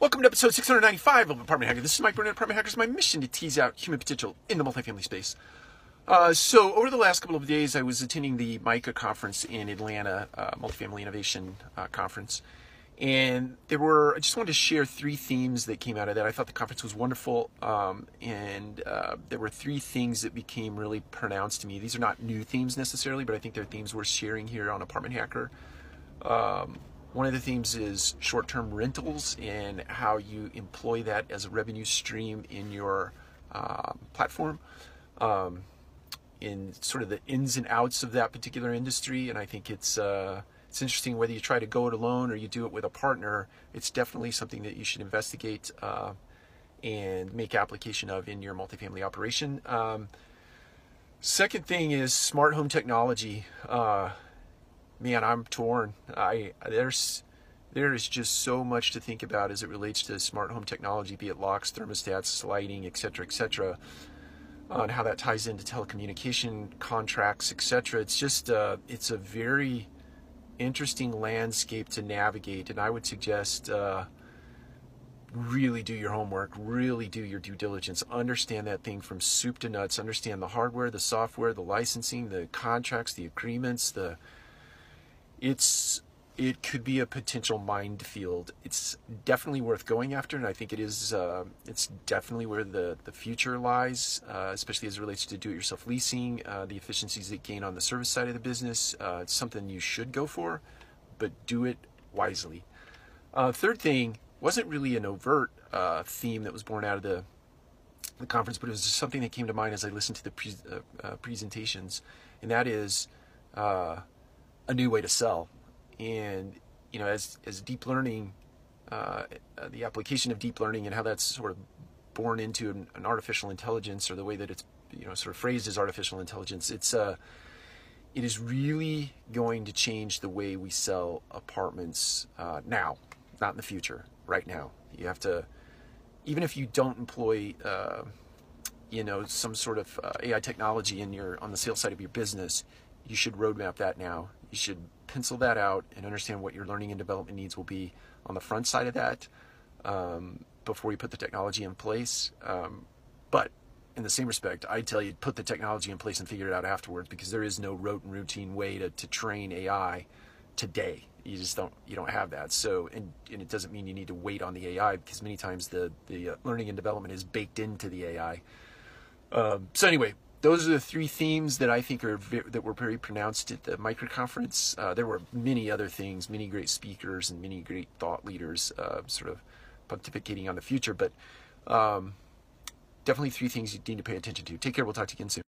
Welcome to episode 695 of Apartment Hacker. This is Mike Brewer, Apartment Hackers. My mission to tease out human potential in the multifamily space. Uh, so, over the last couple of days, I was attending the MICA conference in Atlanta, uh, Multifamily Innovation uh, Conference. And there were, I just wanted to share three themes that came out of that. I thought the conference was wonderful. Um, and uh, there were three things that became really pronounced to me. These are not new themes necessarily, but I think they're themes worth sharing here on Apartment Hacker. Um, one of the themes is short term rentals and how you employ that as a revenue stream in your uh, platform. Um, in sort of the ins and outs of that particular industry, and I think it's uh, it's interesting whether you try to go it alone or you do it with a partner. It's definitely something that you should investigate uh, and make application of in your multifamily operation. Um, second thing is smart home technology. Man, I'm torn. I there's there is just so much to think about as it relates to smart home technology, be it locks, thermostats, lighting, etc., etc., on how that ties into telecommunication contracts, etc. It's just uh, it's a very interesting landscape to navigate, and I would suggest. Uh, really do your homework, really do your due diligence, understand that thing from soup to nuts, understand the hardware, the software, the licensing, the contracts, the agreements, the it's it could be a potential minefield. It's definitely worth going after, and I think it is. Uh, it's definitely where the the future lies, uh, especially as it relates to do-it-yourself leasing, uh, the efficiencies that gain on the service side of the business. Uh, it's something you should go for, but do it wisely. Uh, third thing wasn't really an overt uh, theme that was born out of the the conference, but it was just something that came to mind as I listened to the pre- presentations, and that is a new way to sell. And you know, as as deep learning, uh, the application of deep learning and how that's sort of born into an, an, artificial intelligence, or the way that it's you know sort of phrased as artificial intelligence, it's uh, it is really going to change the way we sell apartments uh, now, not in the future. Right now, you have to, even if you don't employ. Uh, you know some sort of uh, AI technology in your on the sales side of your business, you should roadmap that now you should pencil that out and understand what your learning and development needs will be on the front side of that um, before you put the technology in place. Um, but in the same respect, I tell you, put the technology in place and figure it out afterwards because there is no rote and routine way to, to train AI today. You just don't you don't have that. So and, and it doesn't mean you need to wait on the AI because many times the the uh, learning and development is baked into the AI. Um, so anyway, those are the three themes that I think are that were very pronounced at the MICA conference. Uh, there were many other things, many great speakers and many great thought leaders, uh, sort of pontificating on the future. But um, definitely three things you need to pay attention to. Take care. We'll talk to you again soon.